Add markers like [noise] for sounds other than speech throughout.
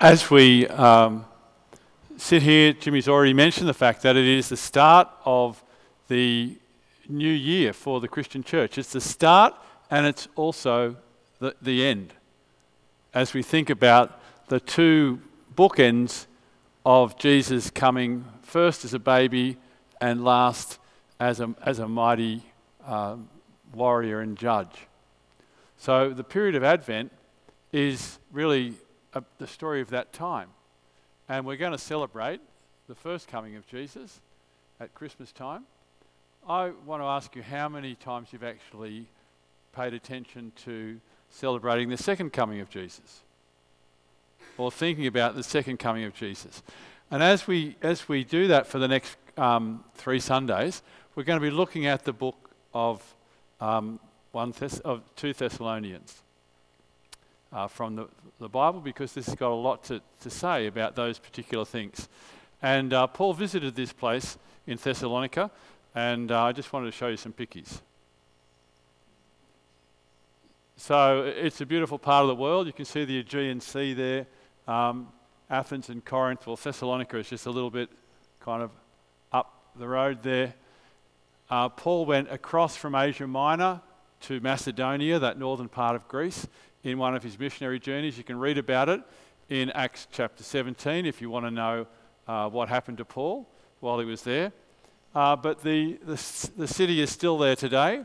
as we um, sit here, Jimmy's already mentioned the fact that it is the start of the new year for the Christian church. It's the start and it's also the, the end. As we think about the two bookends of Jesus coming first as a baby and last as a, as a mighty uh, warrior and judge. So the period of Advent is really a, the story of that time. And we're going to celebrate the first coming of Jesus at Christmas time. I want to ask you how many times you've actually paid attention to celebrating the second coming of Jesus or thinking about the second coming of Jesus. And as we, as we do that for the next um, three Sundays, we're going to be looking at the book of, um, one Thess- of 2 Thessalonians uh, from the, the Bible because this has got a lot to, to say about those particular things. And uh, Paul visited this place in Thessalonica, and uh, I just wanted to show you some pickies. So it's a beautiful part of the world. You can see the Aegean Sea there. Um, Athens and Corinth, well, Thessalonica is just a little bit kind of up the road there. Uh, Paul went across from Asia Minor to Macedonia, that northern part of Greece, in one of his missionary journeys. You can read about it in Acts chapter 17 if you want to know uh, what happened to Paul while he was there. Uh, but the, the, the city is still there today.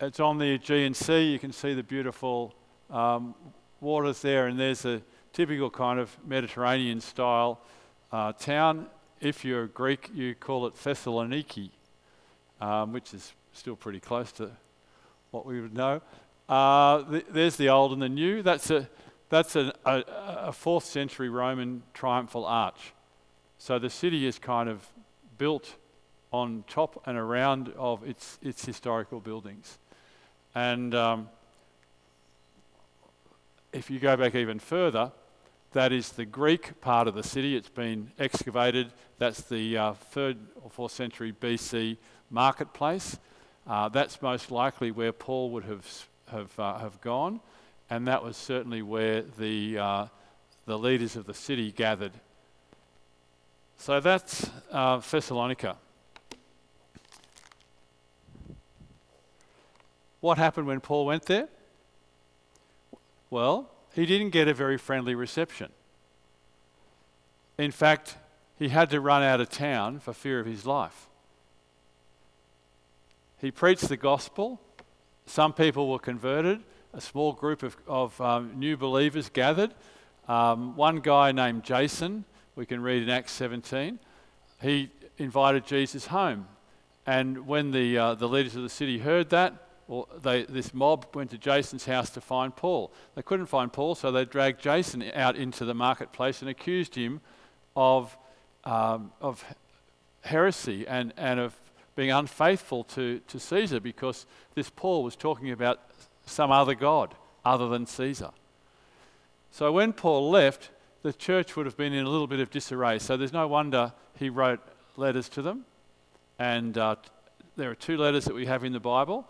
It's on the Aegean Sea. You can see the beautiful um, waters there, and there's a typical kind of Mediterranean style uh, town. If you're Greek, you call it Thessaloniki, um, which is still pretty close to what we would know. Uh, th- there's the old and the new. That's a that's a, a, fourth century Roman triumphal arch. So the city is kind of built on top and around of its its historical buildings, and um, if you go back even further, that is the Greek part of the city. It's been excavated. That's the uh, third or fourth century BC marketplace. Uh, that's most likely where Paul would have, have, uh, have gone, and that was certainly where the, uh, the leaders of the city gathered. So that's uh, Thessalonica. What happened when Paul went there? Well, he didn't get a very friendly reception. In fact, he had to run out of town for fear of his life. He preached the gospel. Some people were converted. A small group of, of um, new believers gathered. Um, one guy named Jason, we can read in Acts 17, he invited Jesus home. And when the, uh, the leaders of the city heard that, well, they, this mob went to Jason's house to find Paul. They couldn't find Paul, so they dragged Jason out into the marketplace and accused him of, um, of heresy and, and of being unfaithful to, to Caesar because this Paul was talking about some other God other than Caesar. So when Paul left, the church would have been in a little bit of disarray. So there's no wonder he wrote letters to them. And uh, there are two letters that we have in the Bible.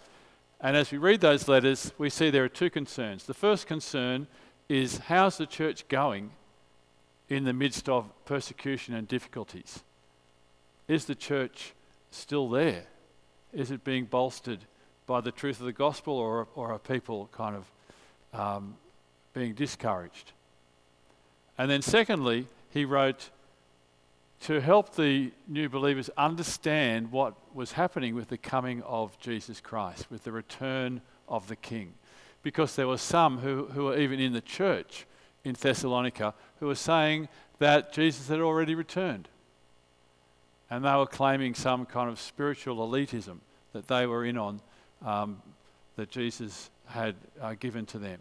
And as we read those letters, we see there are two concerns. The first concern is how's the church going in the midst of persecution and difficulties? Is the church still there? Is it being bolstered by the truth of the gospel, or, or are people kind of um, being discouraged? And then, secondly, he wrote to help the new believers understand what was happening with the coming of Jesus Christ, with the return of the King. Because there were some who, who were even in the church in Thessalonica who were saying that Jesus had already returned and they were claiming some kind of spiritual elitism that they were in on um, that Jesus had uh, given to them.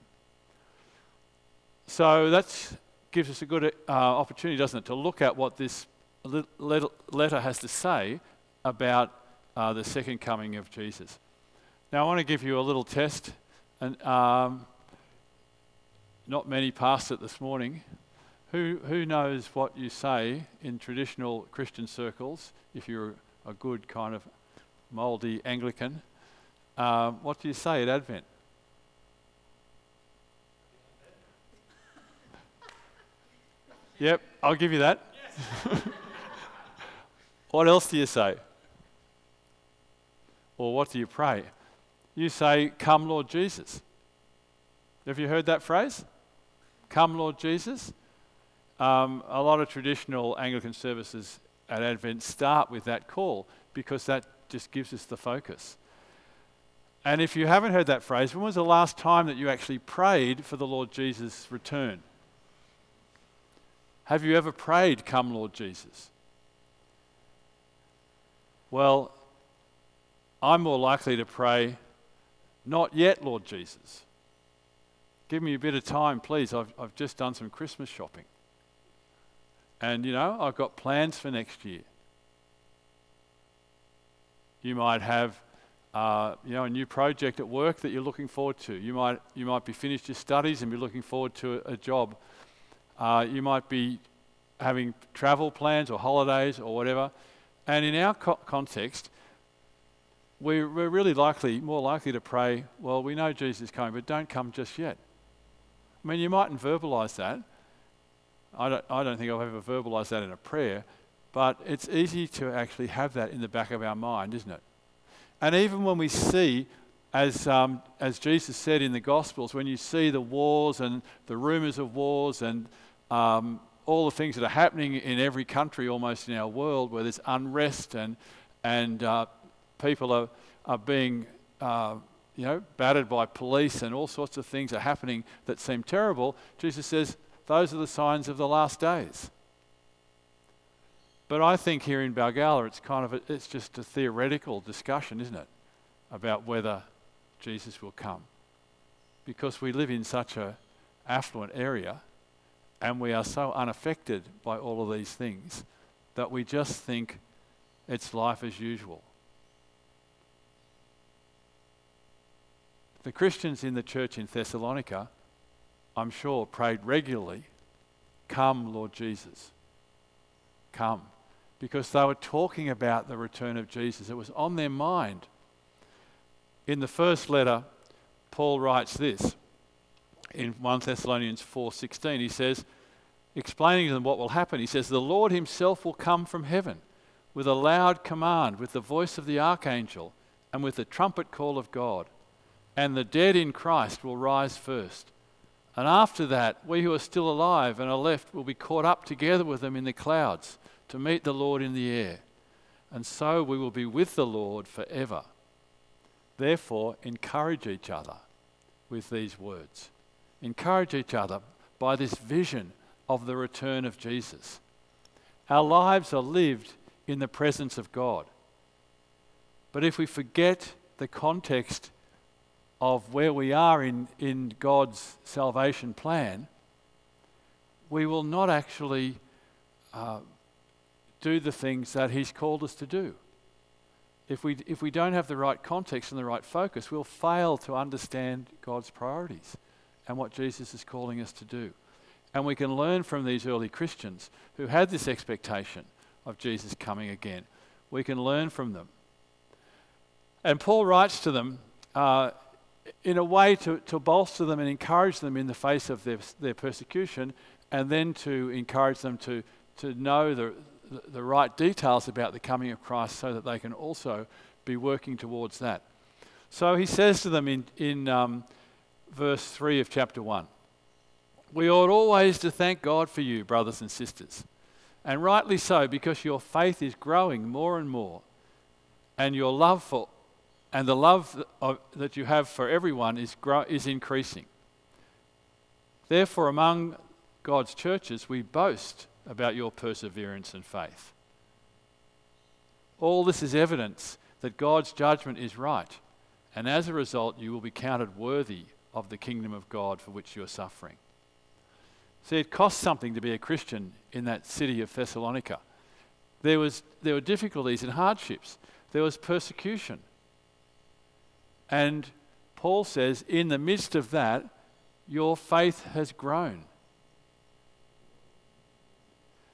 So that gives us a good uh, opportunity, doesn't it, to look at what this letter has to say about uh, the second coming of Jesus. Now, I want to give you a little test, and um, not many passed it this morning. Who, who knows what you say in traditional Christian circles, if you're a good kind of mouldy Anglican? Um, what do you say at Advent? Yep, I'll give you that. [laughs] what else do you say? Or what do you pray? You say, Come, Lord Jesus. Have you heard that phrase? Come, Lord Jesus. Um, a lot of traditional Anglican services at Advent start with that call because that just gives us the focus. And if you haven't heard that phrase, when was the last time that you actually prayed for the Lord Jesus' return? Have you ever prayed, Come, Lord Jesus? Well, I'm more likely to pray, Not yet, Lord Jesus. Give me a bit of time, please. I've, I've just done some Christmas shopping. And, you know, I've got plans for next year. You might have, uh, you know, a new project at work that you're looking forward to. You might, you might be finished your studies and be looking forward to a, a job. Uh, you might be having travel plans or holidays or whatever. And in our co- context, we're, we're really likely, more likely to pray, well, we know Jesus is coming, but don't come just yet. I mean, you mightn't verbalize that. I don't, I don't think I've ever verbalized that in a prayer, but it's easy to actually have that in the back of our mind, isn't it? And even when we see, as, um, as Jesus said in the Gospels, when you see the wars and the rumors of wars and um, all the things that are happening in every country almost in our world where there's unrest and, and uh, people are, are being uh, you know, battered by police and all sorts of things are happening that seem terrible, Jesus says, those are the signs of the last days. But I think here in Balgowlah, it's kind of a, it's just a theoretical discussion, isn't it, about whether Jesus will come, because we live in such a affluent area and we are so unaffected by all of these things that we just think it's life as usual. The Christians in the church in Thessalonica, I'm sure, prayed regularly, Come, Lord Jesus. Come. Because they were talking about the return of Jesus. It was on their mind. In the first letter, Paul writes this in 1 Thessalonians 4:16 he says explaining to them what will happen he says the Lord himself will come from heaven with a loud command with the voice of the archangel and with the trumpet call of God and the dead in Christ will rise first and after that we who are still alive and are left will be caught up together with them in the clouds to meet the Lord in the air and so we will be with the Lord forever therefore encourage each other with these words encourage each other by this vision of the return of Jesus. Our lives are lived in the presence of God. But if we forget the context of where we are in, in God's salvation plan, we will not actually uh, do the things that He's called us to do. If we, if we don't have the right context and the right focus, we'll fail to understand God's priorities and what Jesus is calling us to do. And we can learn from these early Christians who had this expectation of Jesus coming again. We can learn from them. And Paul writes to them uh, in a way to, to bolster them and encourage them in the face of their, their persecution, and then to encourage them to, to know the, the, right details about the coming of Christ so that they can also be working towards that. So he says to them in, in um, verse 3 of chapter 1. We ought always to thank God for you, brothers and sisters, and rightly so, because your faith is growing more and more, and your love for and the love that you have for everyone is, grow, is increasing. Therefore, among God's churches, we boast about your perseverance and faith. All this is evidence that God's judgment is right, and as a result, you will be counted worthy of the kingdom of God for which you are suffering. See, it costs something to be a Christian in that city of Thessalonica. There, was, there were difficulties and hardships, there was persecution. And Paul says, in the midst of that, your faith has grown.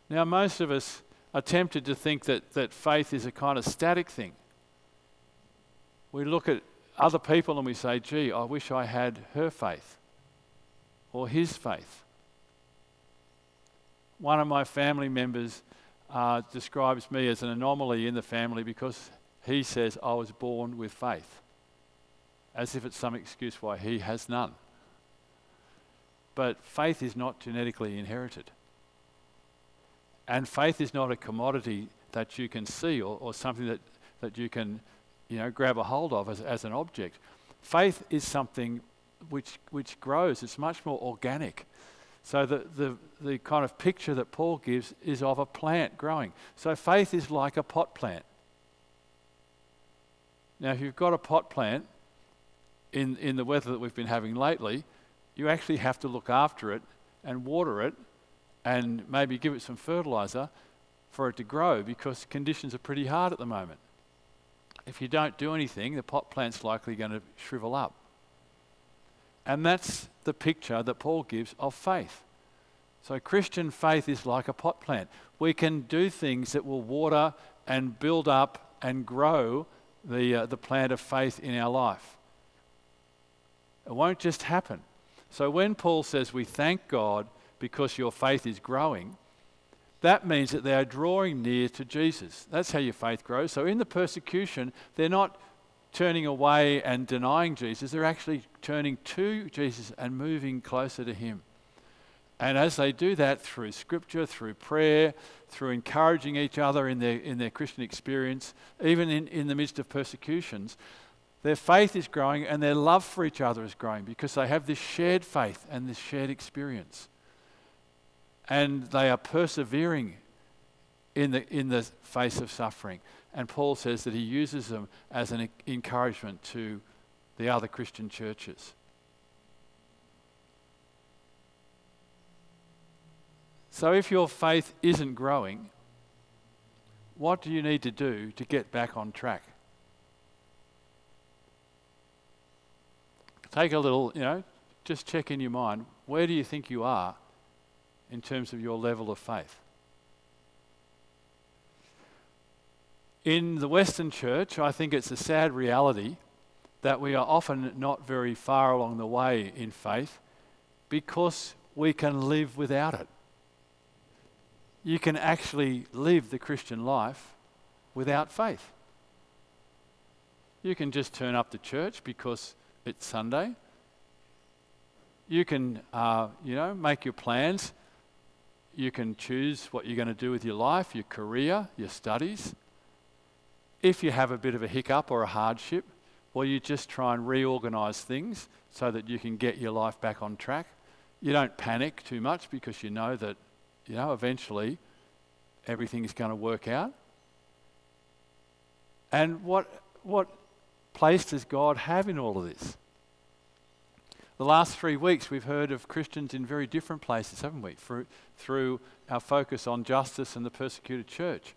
Now, most of us are tempted to think that, that faith is a kind of static thing. We look at other people and we say, gee, I wish I had her faith or his faith. one of my family members uh, describes me as an anomaly in the family because he says I was born with faith, as if it's some excuse why he has none. But faith is not genetically inherited. And faith is not a commodity that you can see or, or something that, that you can you know, grab a hold of as, as an object. Faith is something which, which grows, it's much more organic. So the, the, the kind of picture that Paul gives is of a plant growing. So faith is like a pot plant. Now, if you've got a pot plant in, in the weather that we've been having lately, you actually have to look after it and water it and maybe give it some fertilizer for it to grow because conditions are pretty hard at the moment. If you don't do anything, the pot plant's likely going to shrivel up. And that's the picture that Paul gives of faith. So, Christian faith is like a pot plant. We can do things that will water and build up and grow the, uh, the plant of faith in our life. It won't just happen. So, when Paul says we thank God because your faith is growing, that means that they are drawing near to Jesus. That's how your faith grows. So, in the persecution, they're not turning away and denying Jesus, they're actually turning to Jesus and moving closer to Him. And as they do that through scripture, through prayer, through encouraging each other in their, in their Christian experience, even in, in the midst of persecutions, their faith is growing and their love for each other is growing because they have this shared faith and this shared experience. And they are persevering in the, in the face of suffering. And Paul says that he uses them as an encouragement to the other Christian churches. So, if your faith isn't growing, what do you need to do to get back on track? Take a little, you know, just check in your mind where do you think you are in terms of your level of faith? In the Western church, I think it's a sad reality that we are often not very far along the way in faith because we can live without it. You can actually live the Christian life without faith. You can just turn up to church because it's Sunday. You can, uh, you know, make your plans. You can choose what you're going to do with your life, your career, your studies. If you have a bit of a hiccup or a hardship, well, you just try and reorganize things so that you can get your life back on track. You don't panic too much because you know that, you know, eventually everything is going to work out. And what, what place does God have in all of this? The last three weeks, we've heard of Christians in very different places, haven't we? Through, through our focus on justice and the persecuted church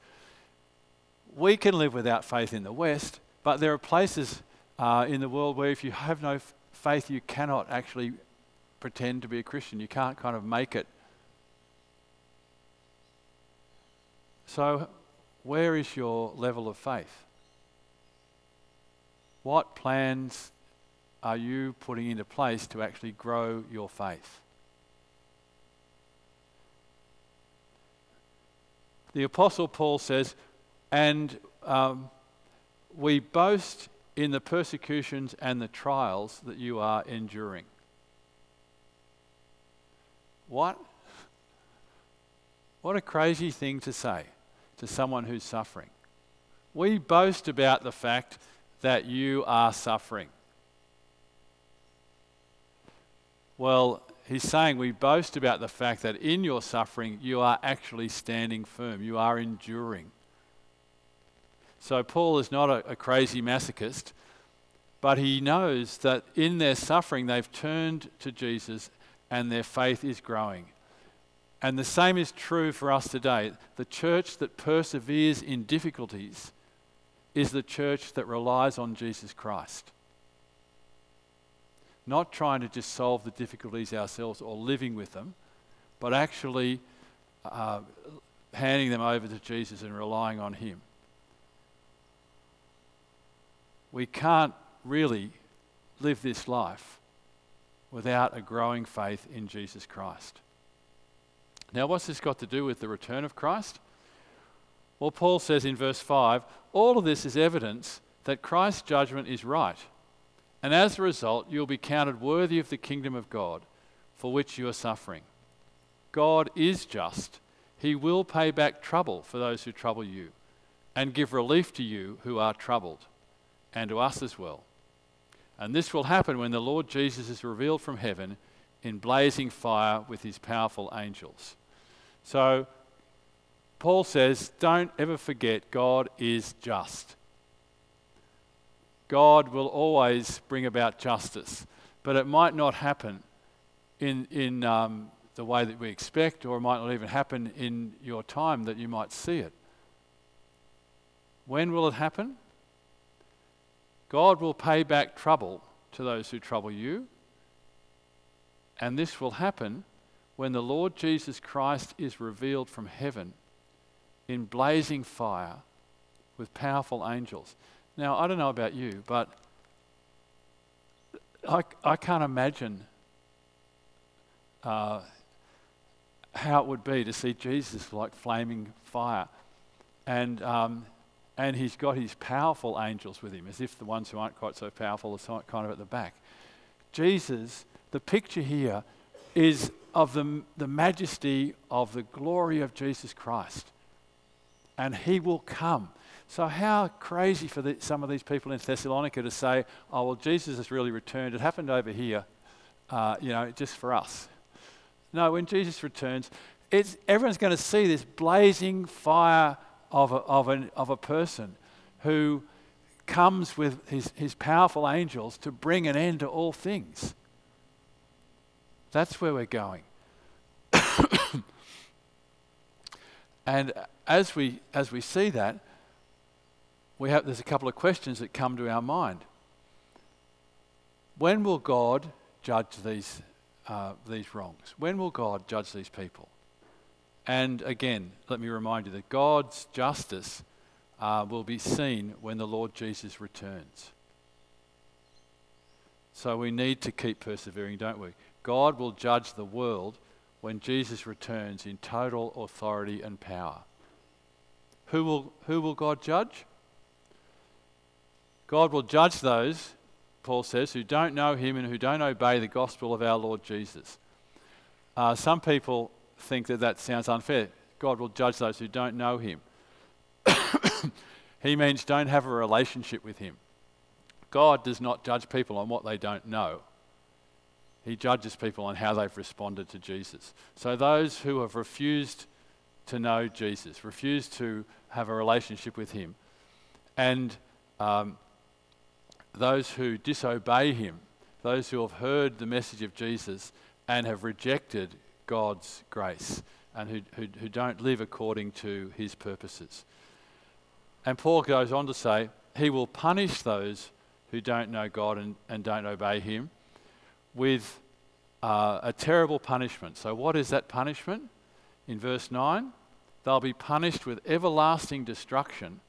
we can live without faith in the West, but there are places uh, in the world where if you have no f- faith, you cannot actually pretend to be a Christian. You can't kind of make it. So, where is your level of faith? What plans are you putting into place to actually grow your faith? The Apostle Paul says, and um, we boast in the persecutions and the trials that you are enduring. What? What a crazy thing to say to someone who's suffering. We boast about the fact that you are suffering. Well, he's saying we boast about the fact that in your suffering you are actually standing firm, you are enduring. So Paul is not a, a crazy masochist, but he knows that in their suffering they've turned to Jesus and their faith is growing. And the same is true for us today. The church that perseveres in difficulties is the church that relies on Jesus Christ. Not trying to just solve the difficulties ourselves or living with them, but actually uh, handing them over to Jesus and relying on Him. we can't really live this life without a growing faith in Jesus Christ. Now, what's this got to do with the return of Christ? Well, Paul says in verse 5 all of this is evidence that Christ's judgment is right. And as a result, you'll be counted worthy of the kingdom of God for which you are suffering. God is just. He will pay back trouble for those who trouble you and give relief to you who are troubled, and to us as well. And this will happen when the Lord Jesus is revealed from heaven in blazing fire with his powerful angels. So, Paul says, don't ever forget God is just. God will always bring about justice, but it might not happen in, in um, the way that we expect, or it might not even happen in your time that you might see it. When will it happen? God will pay back trouble to those who trouble you. And this will happen when the Lord Jesus Christ is revealed from heaven in blazing fire with powerful angels. Now, I don't know about you, but I, I can't imagine uh, how it would be to see Jesus like flaming fire. And um, and he's got his powerful angels with him, as if the ones who aren't quite so powerful are kind of at the back. Jesus, the picture here is of the, the majesty of the glory of Jesus Christ. And he will come. So, how crazy for the, some of these people in Thessalonica to say, oh, well, Jesus has really returned. It happened over here, uh, you know, just for us. No, when Jesus returns, it's, everyone's going to see this blazing fire of a, of, an, of a person who comes with his, his powerful angels to bring an end to all things. That's where we're going. And as we, as we see that, we have, there's a couple of questions that come to our mind. When will God judge these, uh, these wrongs? When will God judge these people? And again, let me remind you that God's justice uh, will be seen when the Lord Jesus returns. So we need to keep persevering, don't we? God will judge the world when Jesus returns in total authority and power. Who will, who will God judge? God will judge those, Paul says, who don't know him and who don't obey the gospel of our Lord Jesus. Uh, some people think that that sounds unfair. God will judge those who don't know Him. [coughs] he means don't have a relationship with Him. God does not judge people on what they don't know. He judges people on how they've responded to Jesus. So those who have refused to know Jesus, refused to have a relationship with Him, and um, those who disobey Him, those who have heard the message of Jesus and have rejected God's grace and who, who, who don't live according to his purposes. And Paul goes on to say, He will punish those who don't know God and, and don't obey Him with uh, a terrible punishment. So, what is that punishment? In verse 9, they'll be punished with everlasting destruction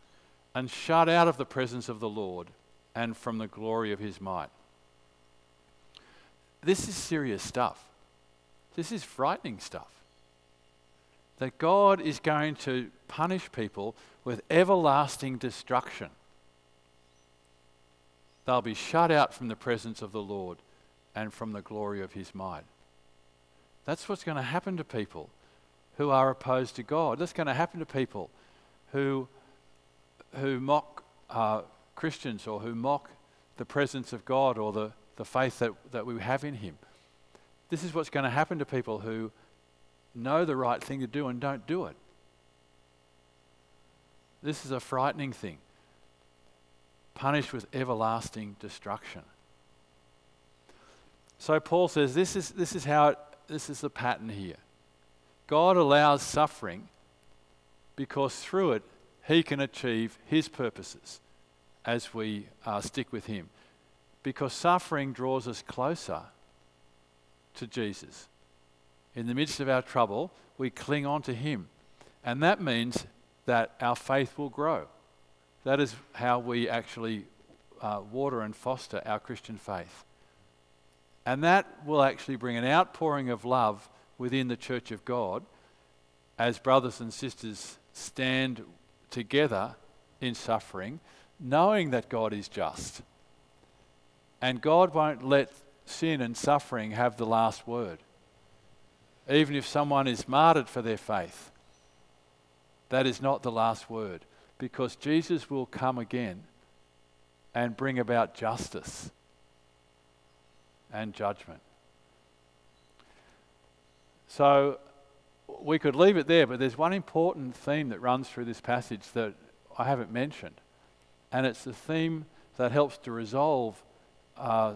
and shut out of the presence of the Lord and from the glory of His might. This is serious stuff. This is frightening stuff. That God is going to punish people with everlasting destruction. They'll be shut out from the presence of the Lord and from the glory of his might. That's what's going to happen to people who are opposed to God. That's going to happen to people who, who mock uh, Christians or who mock the presence of God or the, the faith that, that we have in him. This is what's going to happen to people who know the right thing to do and don't do it. This is a frightening thing. Punished with everlasting destruction. So Paul says this is, this is how it, this is the pattern here. God allows suffering because through it he can achieve his purposes as we uh, stick with him. Because suffering draws us closer to Jesus. In the midst of our trouble, we cling on to Him. And that means that our faith will grow. That is how we actually uh, water and foster our Christian faith. And that will actually bring an outpouring of love within the church of God as brothers and sisters stand together in suffering, knowing that God is just. And God won't let sin and suffering have the last word. Even if someone is martyred for their faith, that is not the last word because Jesus will come again and bring about justice and judgment. So we could leave it there, but there's one important theme that runs through this passage that I haven't mentioned, and it's the theme that helps to resolve uh,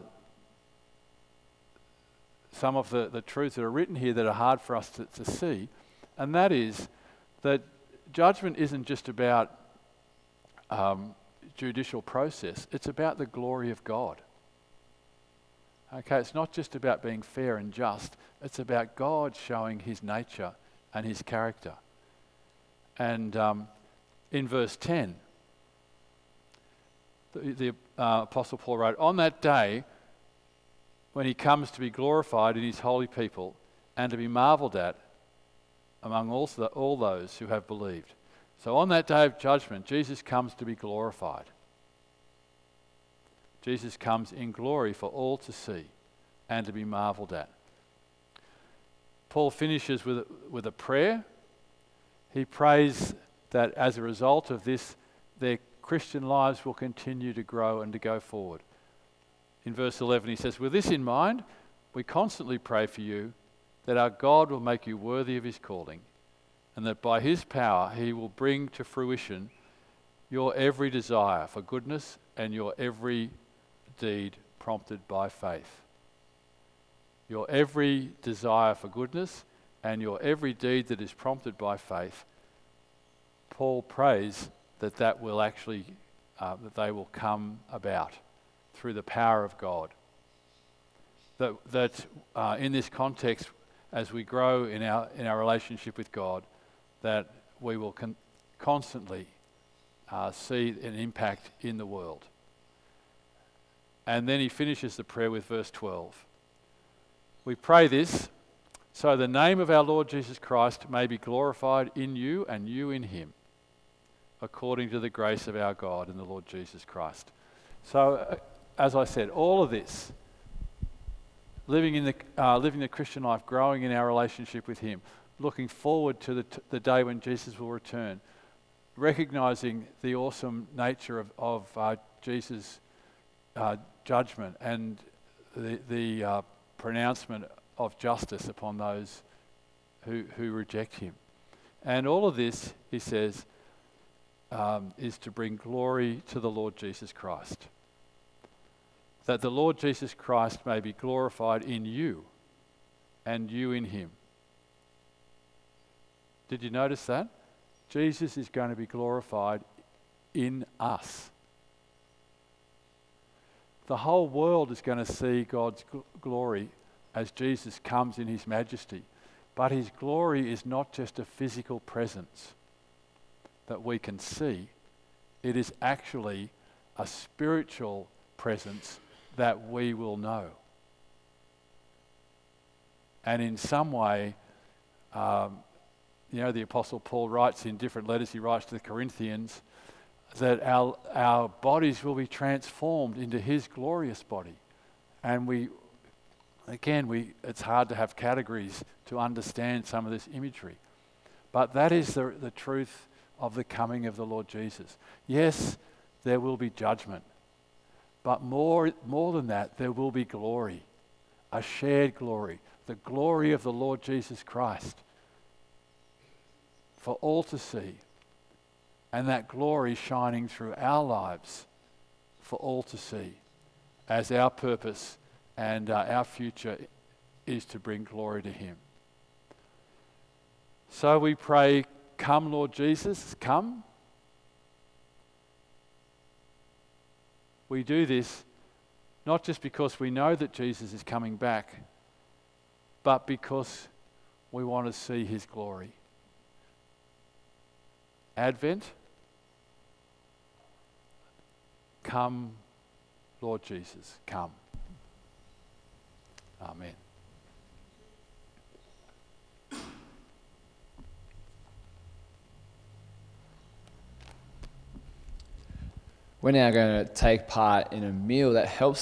some of the, the truths that are written here that are hard for us to, to see, and that is that judgment isn't just about um, judicial process, it's about the glory of God. Okay, it's not just about being fair and just, it's about God showing his nature and his character. And um, in verse 10, the, the uh, Apostle Paul wrote, On that day, when he comes to be glorified in his holy people and to be marveled at among all, all those who have believed. So on that day of judgment, Jesus comes to be glorified. Jesus comes in glory for all to see and to be marveled at. Paul finishes with, with a prayer. He prays that as a result of this, their Christian lives will continue to grow and to go forward. In verse 11, he says, With this in mind, we constantly pray for you that our God will make you worthy of his calling and that by his power he will bring to fruition your every desire for goodness and your every deed prompted by faith. Your every desire for goodness and your every deed that is prompted by faith. Paul prays that that will actually, uh, that they will come about through the power of God. That, that uh, in this context, as we grow in our, in our relationship with God, that we will con- constantly uh, see an impact in the world. And then he finishes the prayer with verse 12. We pray this so the name of our Lord Jesus Christ may be glorified in you and you in him, according to the grace of our God and the Lord Jesus Christ. So, uh, as I said, all of this, living, in the, uh, living the Christian life, growing in our relationship with him, looking forward to the, t- the day when Jesus will return, recognizing the awesome nature of, of uh, Jesus' uh, judgment and the, the uh, pronouncement of justice upon those who, who reject him. And all of this, he says, um, is to bring glory to the Lord Jesus Christ. That the Lord Jesus Christ may be glorified in you and you in him. Did you notice that? Jesus is going to be glorified in us. The whole world is going to see God's gl- glory as Jesus comes in his majesty. But his glory is not just a physical presence that we can see, it is actually a spiritual presence that we will know. And in some way, um, you know, the Apostle Paul writes in different letters, he writes to the Corinthians, that our, our bodies will be transformed into his glorious body. And we, again, we, it's hard to have categories to understand some of this imagery. But that is the, the truth of the coming of the Lord Jesus. Yes, there will be judgment. But more, more than that, there will be glory, a shared glory, the glory of the Lord Jesus Christ for all to see, and that glory shining through our lives for all to see, as our purpose and uh, our future is to bring glory to Him. So we pray, Come, Lord Jesus, come. We do this not just because we know that Jesus is coming back, but because we want to see His glory. Advent, Come, Lord Jesus, come. Amen. We're now going to take part in a meal that helps